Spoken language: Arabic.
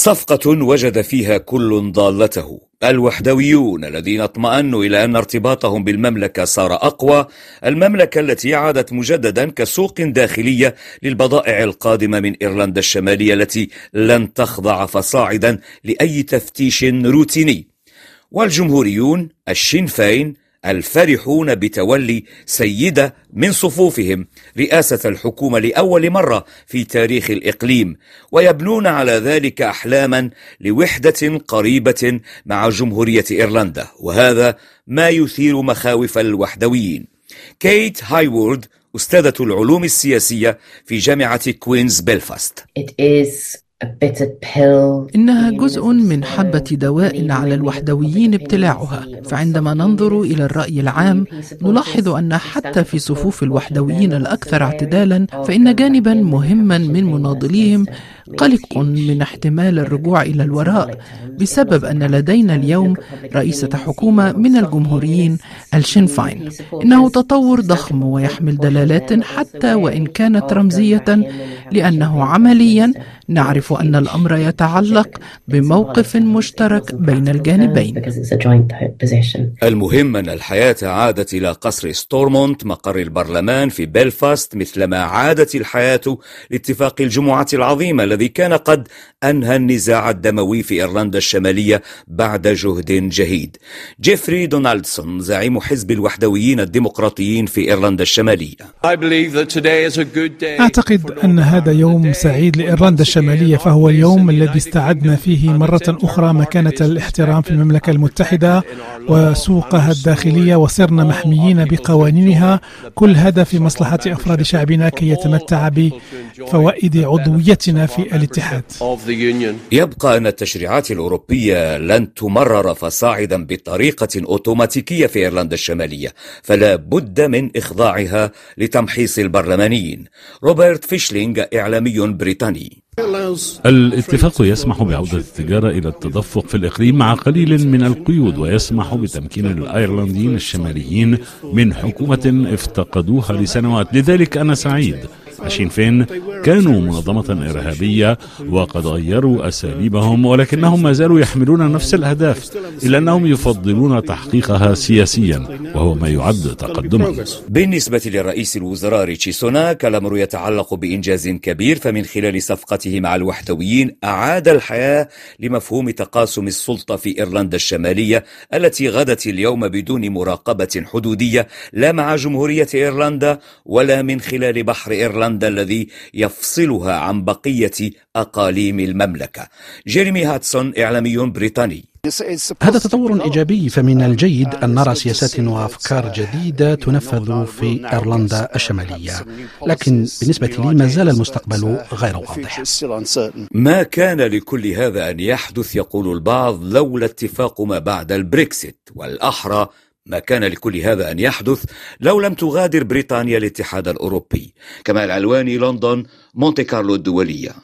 صفقة وجد فيها كل ضالته. الوحدويون الذين اطمأنوا إلى أن ارتباطهم بالمملكة صار أقوى. المملكة التي عادت مجددا كسوق داخلية للبضائع القادمة من إيرلندا الشمالية التي لن تخضع فصاعدا لأي تفتيش روتيني. والجمهوريون الشينفين الفرحون بتولي سيدة من صفوفهم رئاسة الحكومة لأول مرة في تاريخ الإقليم ويبنون على ذلك أحلاما لوحدة قريبة مع جمهورية إيرلندا وهذا ما يثير مخاوف الوحدويين. كيت هايوورد أستاذة العلوم السياسية في جامعة كوينز بلفاست إنها جزء من حبة دواء على الوحدويين ابتلاعها. فعندما ننظر إلى الرأي العام نلاحظ أن حتى في صفوف الوحدويين الأكثر اعتدالا فإن جانبا مهما من مناضليهم قلق من احتمال الرجوع إلى الوراء. بسبب أن لدينا اليوم رئيسة حكومة من الجمهوريين الشينفاين إنه تطور ضخم ويحمل دلالات حتى وإن كانت رمزية لأنه عمليا نعرف أن الأمر يتعلق بموقف مشترك بين الجانبين. المهم أن الحياة عادت إلى قصر ستورمونت مقر البرلمان في بلفاست مثلما عادت الحياة لاتفاق الجمعة العظيمة الذي كان قد أنهى النزاع الدموي في إيرلندا الشمالية بعد جهد جهيد. جيفري دونالدسون زعيم حزب الوحدويين الديمقراطيين في إيرلندا الشمالية. أعتقد أن هذا يوم سعيد لإيرلندا الشمالية فهو اليوم الذي استعدنا فيه مرة أخرى مكانة الاحترام في المملكة المتحدة وسوقها الداخلية وصرنا محميين بقوانينها. كل هذا في مصلحة أفراد شعبنا كي يتمتع بفوائد عضويتنا في الاتحاد. يبقى أن التشريعات الأوروبية لن تمرر فصاعدا بطريقة أوتوماتيكية في إيرلندا الشمالية فلا بد من إخضاعها لتمحيص البرلمانيين. روبرت فيشلينغ إعلامي بريطاني. الاتفاق يسمح بعودة التجارة إلى التدفق في الإقليم مع قليل من القيود ويسمح بتمكين الأيرلنديين الشماليين من حكومة افتقدوها لسنوات. لذلك أنا سعيد الشين فين كانوا منظمة إرهابية وقد غيروا أساليبهم ولكنهم ما زالوا يحملون نفس الأهداف إلا أنهم يفضلون تحقيقها سياسيا وهو ما يعد تقدما. بالنسبة لرئيس الوزراء ريتشي سوناك الأمر يتعلق بإنجاز كبير فمن خلال صفقته مع الوحدويين أعاد الحياة لمفهوم تقاسم السلطة في إيرلندا الشمالية التي غدت اليوم بدون مراقبة حدودية لا مع جمهورية إيرلندا ولا من خلال بحر إيرلندا. ايرلندا الذي يفصلها عن بقية أقاليم المملكة. جيريمي هاتسون إعلامي بريطاني. هذا تطور إيجابي فمن الجيد أن نرى سياسات وأفكار جديدة تنفذ في إيرلندا الشمالية. لكن بالنسبة لي ما زال المستقبل غير واضح. ما كان لكل هذا أن يحدث يقول البعض لولا اتفاق ما بعد البريكسيت والأحرى ما كان لكل هذا أن يحدث لو لم تغادر بريطانيا الاتحاد الأوروبي كما العلواني لندن مونتي كارلو الدولية.